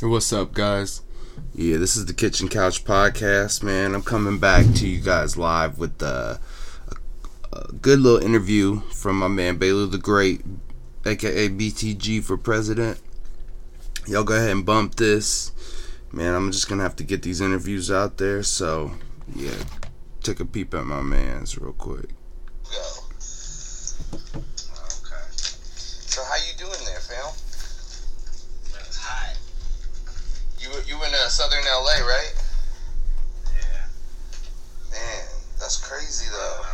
What's up, guys? Yeah, this is the Kitchen Couch Podcast, man. I'm coming back to you guys live with uh, a, a good little interview from my man Baylor the Great, aka BTG for President. Y'all go ahead and bump this. Man, I'm just gonna have to get these interviews out there, so yeah, take a peep at my man's real quick. Go. Okay. So how you doing there, fam? Man, it's hot. You you in Southern LA, right? Yeah. Man, that's crazy though.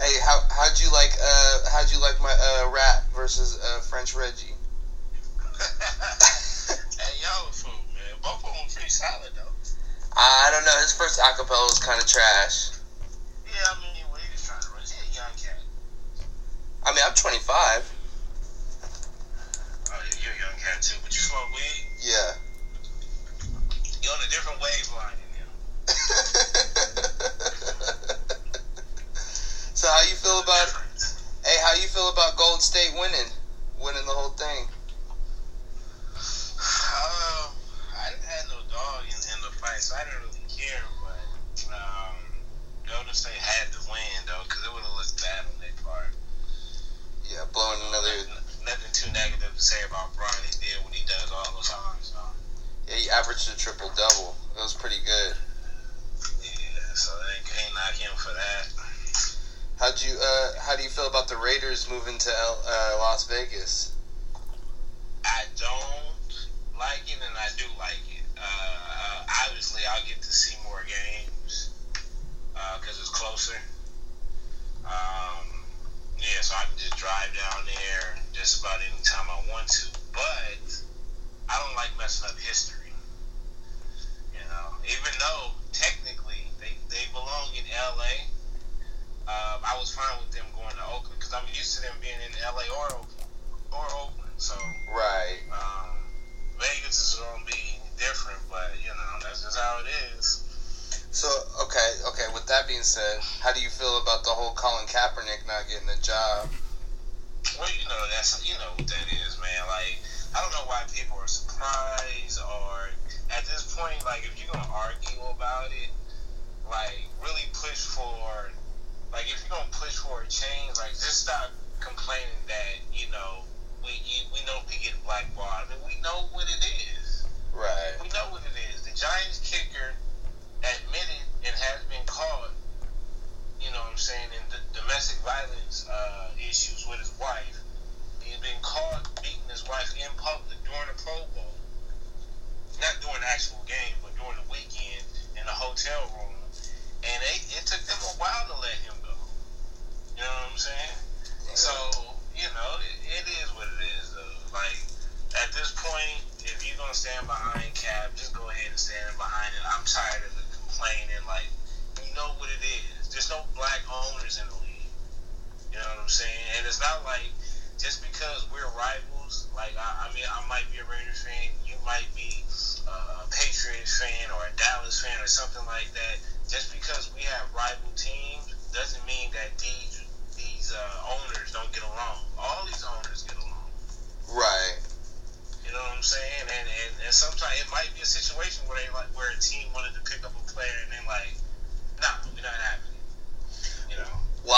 Hey, how how'd you like uh how'd you like my uh rap versus uh French Reggie? hey, yo, food, man. Both of them pretty solid, though. I don't know. His first acapella was kind of trash. Yeah, I mean, what he was trying to run. He's a young cat. I mean, I'm 25. Oh, you're a young cat, too. But you smoke weed? Yeah. On a different wavelength than him. so how you feel about? Hey, how you feel about Gold State winning, winning the whole thing? Uh, I didn't have no dog in, in the fight, so I didn't really care. But um, Golden State had to win, though, because it would have looked bad on their part. Yeah, blowing another. Nothing, nothing too negative to say about Bron. He did what he does all the time, he averaged a triple double. It was pretty good. Yeah, so they can't knock him for that. How'd you uh How do you feel about the Raiders moving to L, uh, Las Vegas? I don't like it, and I do like it. Uh, obviously, I'll get to see more games because it's closer. Um, yeah, so I can just drive down there just about any time I want to. But I don't like messing up history. Even though technically they, they belong in LA, um, I was fine with them going to Oakland because I'm used to them being in LA or Oakland or Oakland. So Right. um, Vegas is going to be different, but you know that's just how it is. So okay, okay. With that being said, how do you feel about the whole Colin Kaepernick not getting a job? Well, you know that's you know what that is, man. Like I don't know why people are surprised or at this point, like if you're gonna argue about it, like really push for, like if you're gonna push for a change, like just stop complaining that you know we you, we know we get blackballed. I mean, we know what it is. Right. We know what it is. The Giants kicker admitted and has been caught, you know what I'm saying, in the domestic violence uh, issues with his wife. He's been caught beating his wife in public during the Pro Bowl. Not during the actual game, but during the weekend in a hotel room.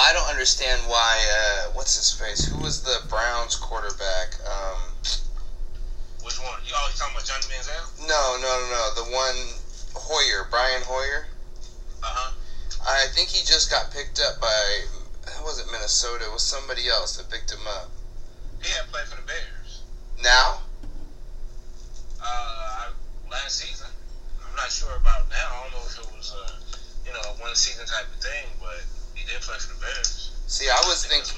I don't understand why. Uh, what's his face? Who was the Browns quarterback? Um, Which one? You always talking about Johnny Manziel? no, no, no, no. The one Hoyer, Brian Hoyer. Uh huh. I think he just got picked up by. It? Minnesota. It was somebody else that picked him up. He had played for the Bears. Now? Uh, last season. I'm not sure about now. I don't know if it was a you know one season type of thing, but he did play for Bears. See, I was thinking.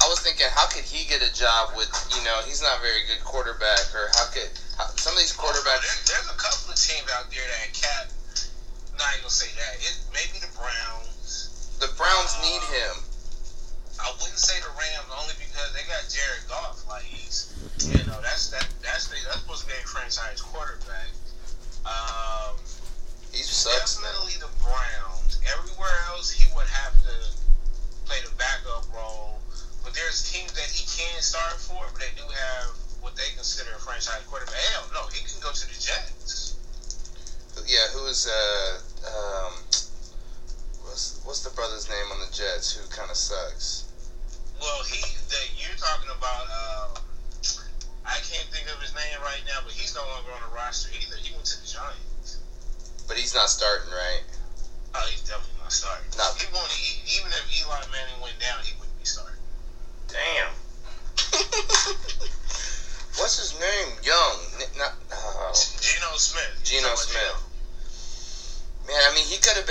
I was thinking, how could he get a job with? You know, he's not a very good quarterback. Or how could how, some of these There, quarterbacks? there's a couple of teams out there that cap. Not even gonna say that. It maybe the Browns. The Browns need uh, him.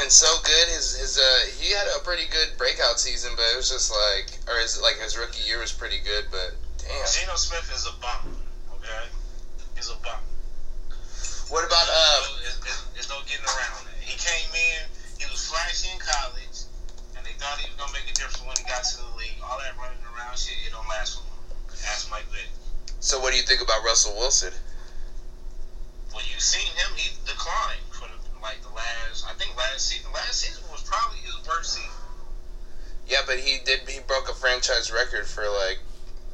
Been so good. His his uh, he had a pretty good breakout season, but it was just like, or his like his rookie year was pretty good, but damn. Geno Smith is a bum. Okay, he's a bum. What about uh? There's, there's, there's no getting around that. He came in. He was flashy in college, and they thought he was gonna make a difference when he got to the league. All that running around shit, it don't last for long. Ask Mike Vick. So what do you think about Russell Wilson? But he did. He broke a franchise record for like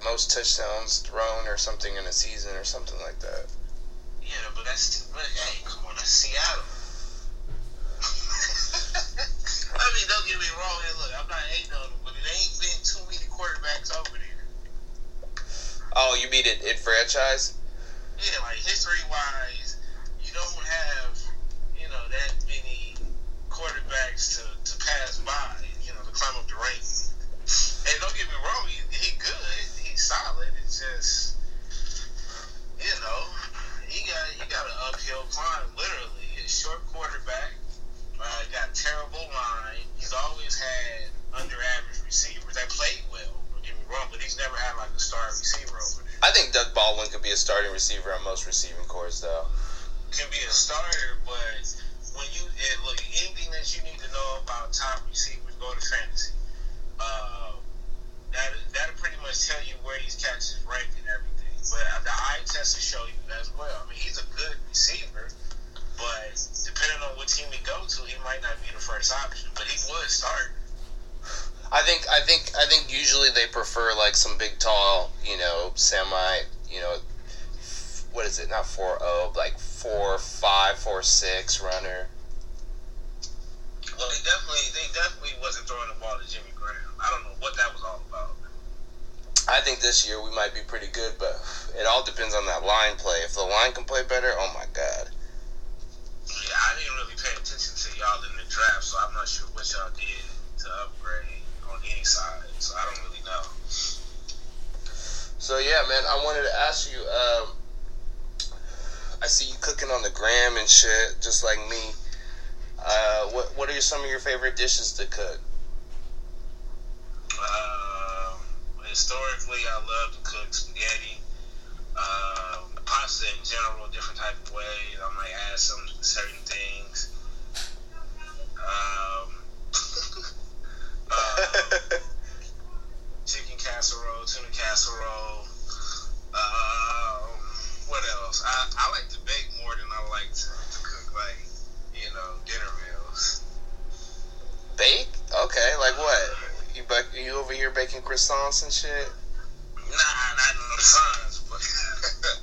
most touchdowns thrown or something in a season or something like that. Yeah, but that's but, hey, come on, that's Seattle. I mean, don't get me wrong. Hey, look, I'm not hating on him, but it ain't been too many quarterbacks over there. Oh, you mean it in franchise? Yeah, like history wise, you don't have you know that many quarterbacks to, to pass by. You know, climb up the ranks. And don't get me wrong, he, he good, he's solid. It's just you know he got he got an uphill climb. Literally, he's a short quarterback. Uh, got terrible line. He's always had under average receivers that played well. Don't get me wrong, but he's never had like a star receiver over there. I think Doug Baldwin could be a starting receiver on most receiving corps, though. can be a starter, but when you look anything that you need to know about top receivers, go to fantasy. Uh, that that'll pretty much tell you where these cats is ranked and everything. But the eye test will show you as well. I mean, he's a good receiver, but depending on what team he go to, he might not be the first option. But he would start. I think I think I think usually they prefer like some big tall, you know, semi, you know, what is it? Not four oh, like four five, four six runner. Well, they definitely they definitely wasn't throwing the ball to Jimmy Graham. I don't know what that was all about. I think this year we might be pretty good, but it all depends on that line play. If the line can play better, oh my god. Yeah, I didn't really pay attention to y'all in the draft, so I'm not sure what y'all did to upgrade on any side. So I don't really know. So yeah, man, I wanted to ask you. Um, I see you cooking on the gram and shit, just like me. Uh, what what are some of your favorite dishes to cook? Um, historically, I love to cook spaghetti, um, pasta in general, different type of ways. I might add some certain things. Um, uh, chicken casserole, tuna casserole. Um, what else? I, I like to bake more than I like to, to cook, like, you know, dinner meals. Bake? Okay, like what? You bake, you over baking croissants and shit? Nah, not the suns, but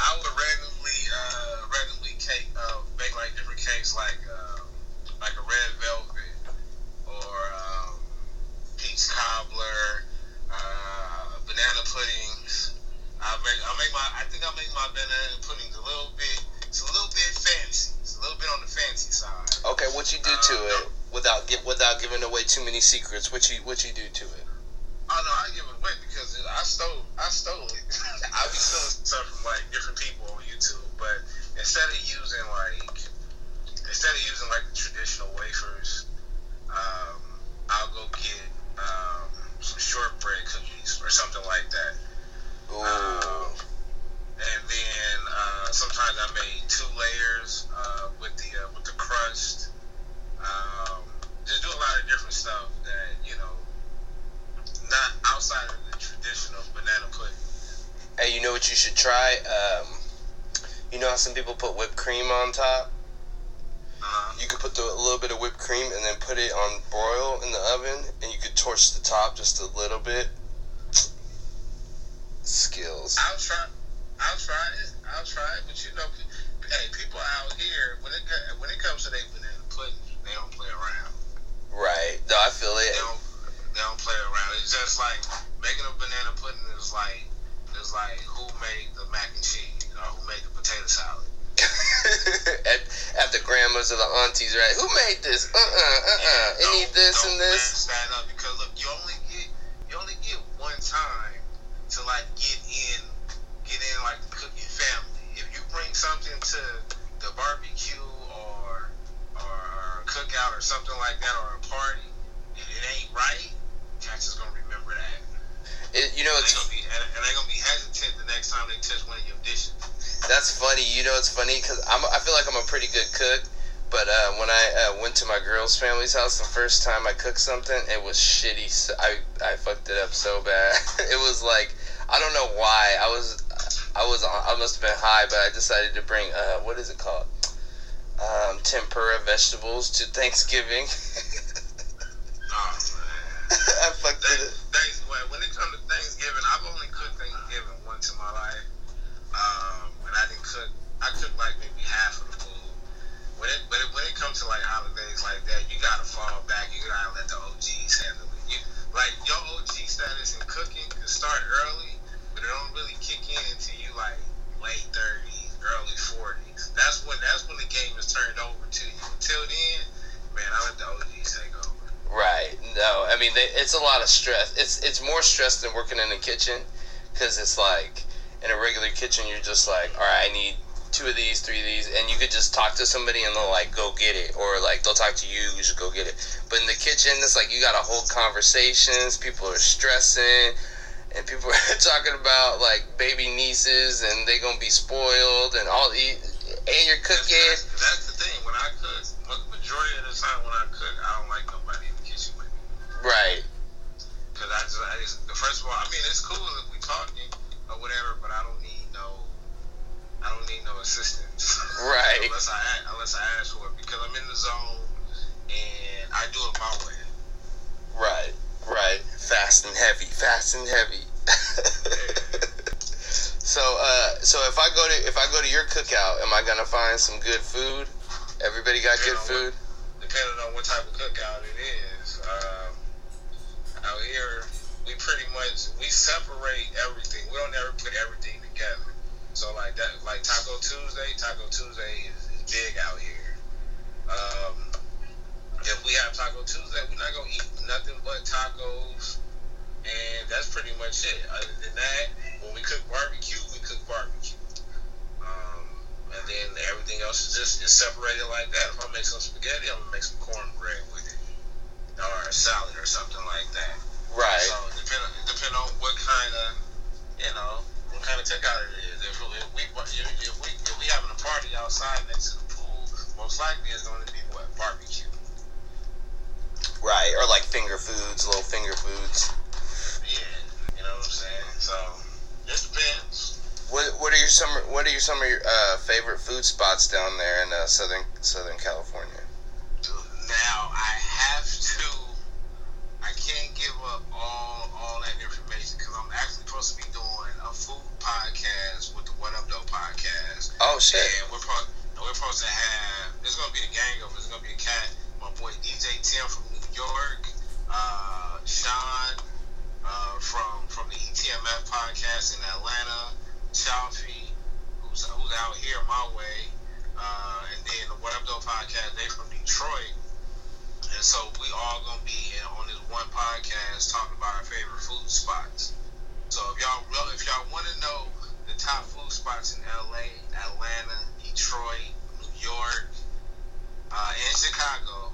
I would randomly, uh, randomly cake, uh, bake like different cakes, like, uh, like a red velvet or um, peach cobbler, uh, banana puddings. I make, I make my, I think I make my banana puddings a little bit, it's a little bit fancy, it's a little bit on the fancy side. Okay, what you do to it without give, without giving away too many secrets? What you what you do to it? Some people put whipped cream on top? Uh, You could put the, a little bit of whipped cream and then put it on broil in the oven, and you could torch the top just a little bit. Grandmas or the aunties, right? Who made this? Uh uh uh uh. It need this and this. Girl's family's house the first time I cooked something, it was shitty. I I fucked it up so bad. it was like I don't know why. I was I was I must have been high, but I decided to bring uh what is it called? Um, tempura vegetables to Thanksgiving. Oh man. I fucked it. Thanks, when it comes to Thanksgiving, I've only cooked Thanksgiving once in my life. Um, and I didn't cook. I cooked like maybe half of the food. When it, but it, when it comes to like holidays like that, you gotta fall back. You gotta let the OGs handle it. You, like your OG status in cooking can start early, but it don't really kick in until you like late thirties, early forties. That's when that's when the game is turned over to you. Until then, man, I let the OGs take over. Right. No, I mean they, it's a lot of stress. It's it's more stress than working in the kitchen because it's like in a regular kitchen you're just like, all right, I need two of these, three of these, and you could just talk to somebody and they'll like go get it, or like they'll talk to you, you just go get it. But in the kitchen, it's like you got to hold conversations. People are stressing. And people are talking about like baby nieces and they gonna be spoiled and all the and you're cooking. That's, that's the thing. When I cook, ma- majority of the time when I cook, I don't like nobody in the kitchen with me. Right. Cause I just, I just, first of all, I mean, it's cool if we talking or whatever, but I don't I don't need no assistance. Right. unless I unless I ask for it because I'm in the zone and I do it my way. Right, right. Fast and heavy, fast and heavy. so, uh, so if I go to if I go to your cookout, am I gonna find some good food? Everybody got good food. Depending on what type of cookout it is. Um, out here, we pretty much we separate everything. We don't ever put everything together. So like that, like Taco Tuesday. Taco Tuesday is, is big out here. Um, if we have Taco Tuesday, we're not gonna eat nothing but tacos, and that's pretty much it. Other than that, when we cook barbecue, we cook barbecue. Um, and then everything else is just is separated like that. If I make some spaghetti, I'm gonna make some cornbread with it, or a salad or something like that. Right. So depending depending on food spots down there in uh, southern Southern California? Now I have to. I can't give up all all that information because I'm actually supposed to be doing a food podcast with the What Up Doe podcast. Oh shit! And we're pro- we're supposed to have. There's gonna be a gang of. There's gonna be a cat. My boy DJ Tim from New York. Uh, Sean uh, from from the ETMF podcast in Atlanta. Chalfie, who's out here my way. Uh, and then the What Up Doe podcast. They from Detroit. And so we all gonna be in, on this one podcast talking about our favorite food spots. So if y'all real, if y'all want to know the top food spots in LA, Atlanta, Detroit, New York, uh, and Chicago,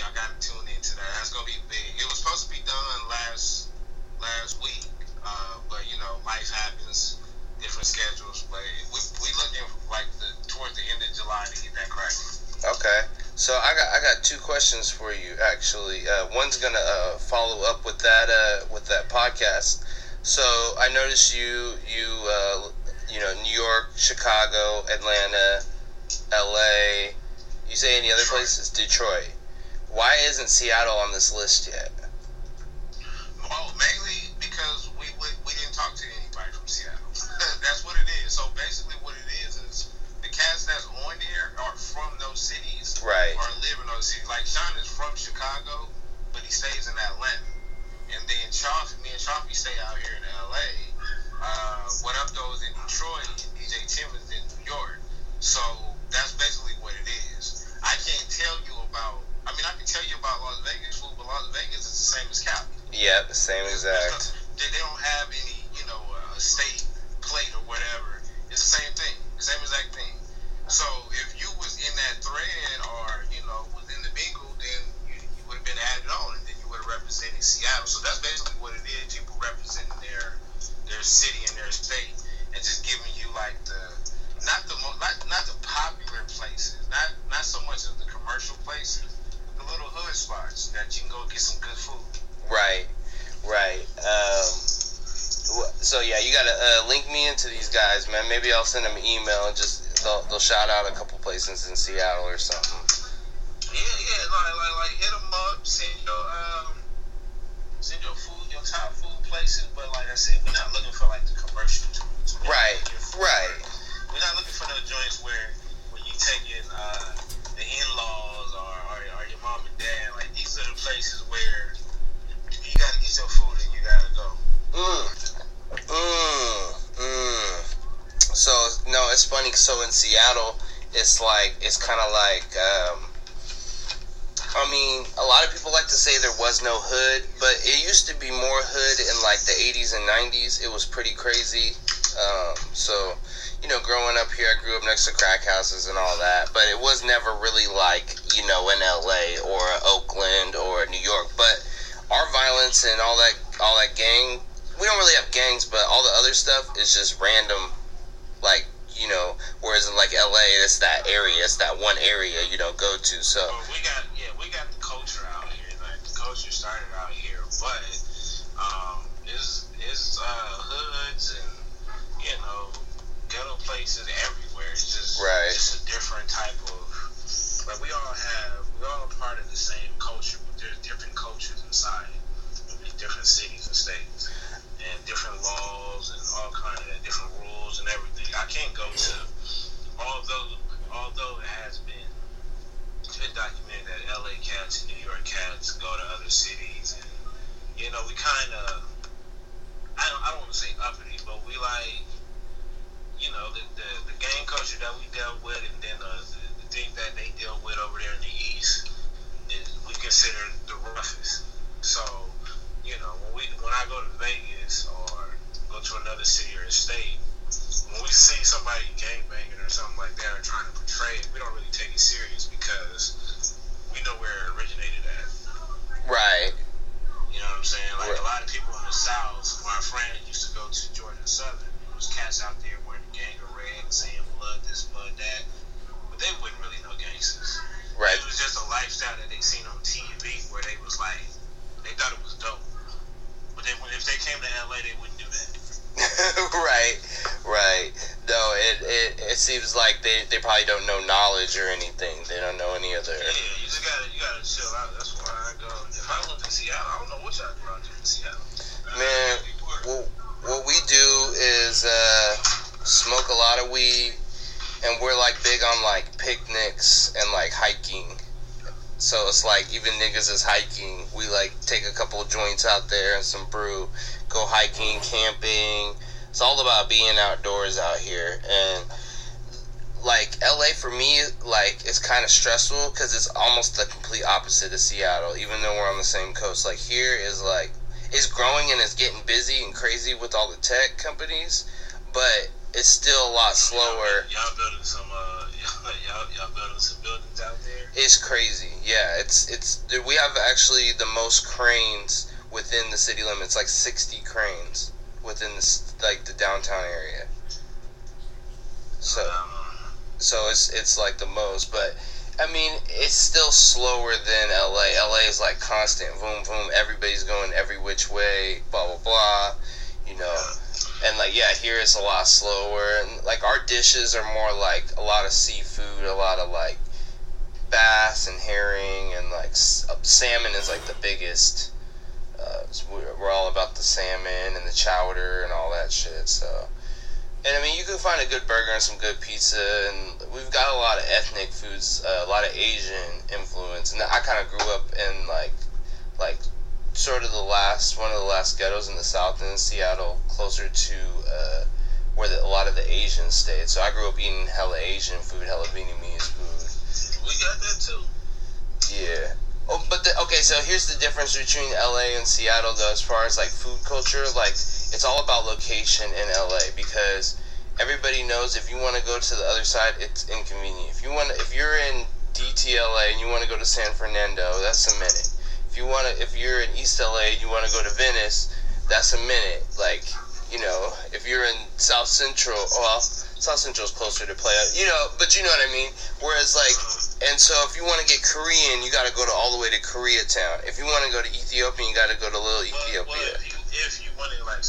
y'all gotta tune into that. That's gonna be big. It was supposed to be done last last week, uh, but you know life happens, different schedules. But we we looking like the towards the end of July to get that cracking. Okay, so I got I got two questions for you actually. Uh, one's gonna uh, follow up with that uh, with that podcast. So I noticed you you uh, you know New York, Chicago, Atlanta, L.A. You say any other Detroit. places? Detroit. Why isn't Seattle on this list yet? see, like Sean is from Chicago, but he stays in Atlanta. And then Charles, me and Charles, stay out here in LA. Uh, what Up Doe is in Detroit, and DJ Tim is in New York. So that's basically what it is. I can't tell you about. I mean, I can tell you about Las Vegas food, but Las Vegas is the same as Cali. Yeah, the same exact. They, they don't have any, you know, uh, state plate or whatever. It's the same thing, same exact thing. So Maybe I'll send them an email and just they'll, they'll shout out a couple places in Seattle or something. Funny. So in Seattle, it's like it's kind of like. Um, I mean, a lot of people like to say there was no hood, but it used to be more hood in like the 80s and 90s. It was pretty crazy. Um, so, you know, growing up here, I grew up next to crack houses and all that, but it was never really like, you know, in LA or Oakland or New York. But our violence and all that, all that gang, we don't really have gangs, but all the other stuff is just random, like, you know, whereas in like LA, it's that area, it's that one area you don't go to. So, But we got yeah, we got the culture out here. Like the culture started out here, but um, it's it's uh, hoods and you know ghetto places everywhere. It's just Right. just a different type of like we all have we're all part of the same culture, but there's different cultures inside these different cities and states and different laws and all kind of different rules and everything. I can't go to although although it has been it's been documented that LA cats and New York cats go to other cities, and you know we kind of I don't I don't want to say uppity, but we like you know the, the the gang culture that we dealt with, and then the, the, the things that they deal with over there in the East knowledge or anything. They don't know any other. Yeah, you just gotta you gotta chill out. That's why I go. If I lived in Seattle, I don't know what y'all do out there in Seattle. Man, Well, what we do is uh, smoke a lot of weed, and we're like big on like picnics and like hiking. So it's like even niggas is hiking. We like take a couple of joints out there and some brew, go hiking, camping. It's all about being outdoors out here. And like LA for me, like it's kind of stressful because it's almost the complete opposite of Seattle. Even though we're on the same coast, like here is like it's growing and it's getting busy and crazy with all the tech companies, but it's still a lot slower. Y'all building some uh, y'all, y'all, y'all building some buildings out there. It's crazy. Yeah, it's it's we have actually the most cranes within the city limits, like 60 cranes within this like the downtown area. So Um, so it's it's like the most, but I mean it's still slower than LA. LA is like constant, boom boom. Everybody's going every which way, blah blah blah. You know, and like yeah, here it's a lot slower, and like our dishes are more like a lot of seafood, a lot of like bass and herring, and like uh, salmon is like the biggest. Uh, we're, we're all about the salmon and the chowder and all that shit. So. And I mean, you can find a good burger and some good pizza, and we've got a lot of ethnic foods, uh, a lot of Asian influence. And I kind of grew up in like, like, sort of the last one of the last ghettos in the South in Seattle, closer to uh, where the, a lot of the Asians stayed. So I grew up eating hella Asian food, hella Vietnamese food. we got that too. Yeah, Oh, but the, okay, so here's the difference between LA and Seattle, though, as far as like food culture. Like, it's all about location in LA because everybody knows if you want to go to the other side, it's inconvenient. If you want, if you're in DTLA and you want to go to San Fernando, that's a minute. If you want to, if you're in East LA and you want to go to Venice, that's a minute. Like, you know, if you're in South Central, well, South Central's closer to play, you know, but you know what I mean. Whereas, like, and so if you want to get Korean, you got to go to all the way to Koreatown. If you want to go to Ethiopia, you got to go to Little Ethiopia. well, if you if you like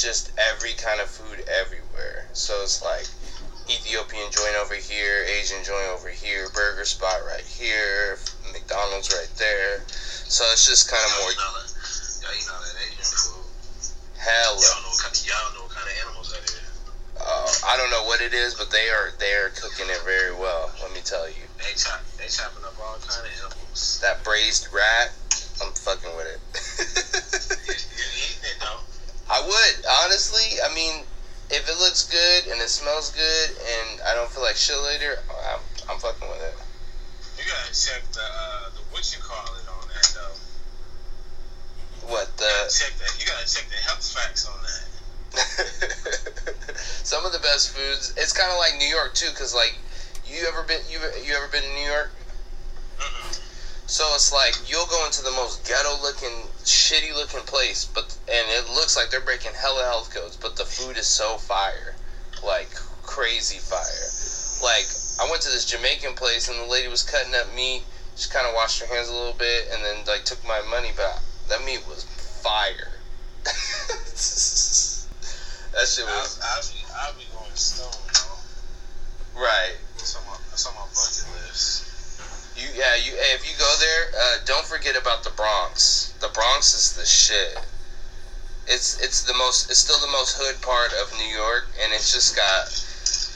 just every kind of food everywhere. So it's like Ethiopian joint over here, Asian joint over here, burger spot right here, McDonald's right there. So it's just kind of more eat all that, y'all eat all that Asian food. hella. Y'all know, what kind- y'all know what kind of animals that is. Uh, I don't know what it is, but they are they are cooking it very well. Let me tell you, They chop, they chopping up all kind of animals. that braised rat, I'm fucking with it. You, you eating it though? I would honestly. I mean, if it looks good and it smells good, and I don't feel like shit later, I'm, I'm fucking with it. You gotta check the uh, the what you call it on that though. What You gotta the? check that. You gotta check the health facts on that. Some of the best foods. It's kind of like New York too, cause like you ever been you you ever been to New York? So it's like you'll go into the most ghetto looking, shitty looking place, but and it looks like they're breaking hella health codes, but the food is so fire, like crazy fire. Like I went to this Jamaican place and the lady was cutting up meat. She kind of washed her hands a little bit and then like took my money back. That meat was fire. that shit I'll, was I'll be I'll be going stone, though. right. That's on my that's on my bucket list. You yeah, you hey, if you go there, uh, don't forget about the Bronx. Is the shit. It's it's the most it's still the most hood part of New York, and it's just got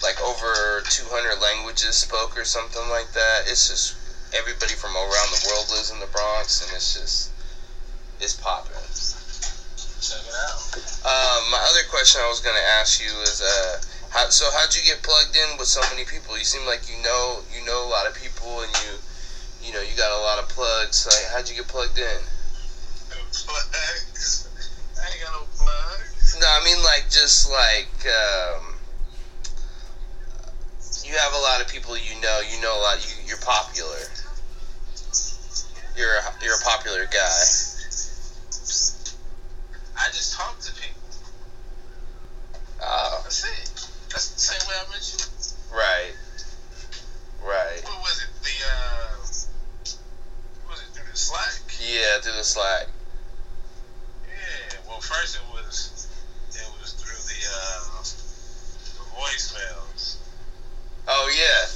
like over 200 languages spoke or something like that. It's just everybody from around the world lives in the Bronx, and it's just it's popping. Check it out. Um, my other question I was gonna ask you is, uh, how, so how'd you get plugged in with so many people? You seem like you know you know a lot of people, and you you know you got a lot of plugs. Like, how'd you get plugged in? Plugs. I ain't got no plugs. No, I mean like just like um, you have a lot of people you know. You know a lot. You, you're popular. You're a, you're a popular guy. I just talk to people. Oh, That's it. That's the same way I met you. right, right. What was it? The uh, was it through the Slack? Yeah, through the Slack. Yeah. Well, first it was it was through the uh, the voicemails, Oh yeah.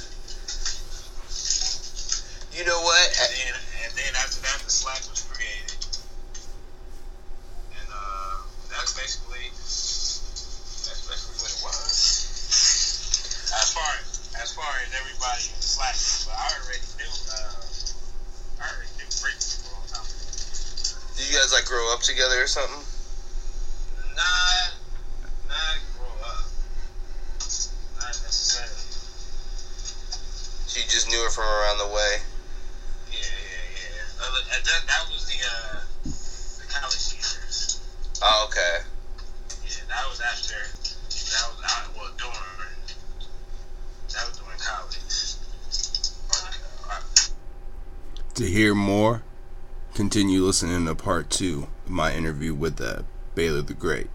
You know what? and then and then after that the Slack was created, and uh, that's basically that's basically what it was. As far as far as everybody in the Slack, but I already knew uh, I already knew Rick for a long time. Did you guys like grow up together or something? Not, not grow up. Not necessarily. So you just knew her from around the way. Yeah, yeah, yeah. Uh, that, that, that was the uh, the college years. Oh, okay. Yeah, that was after. That was out. Well, during. That was during college. Or, uh, To hear more, continue listening to part two of my interview with uh, Baylor the Great.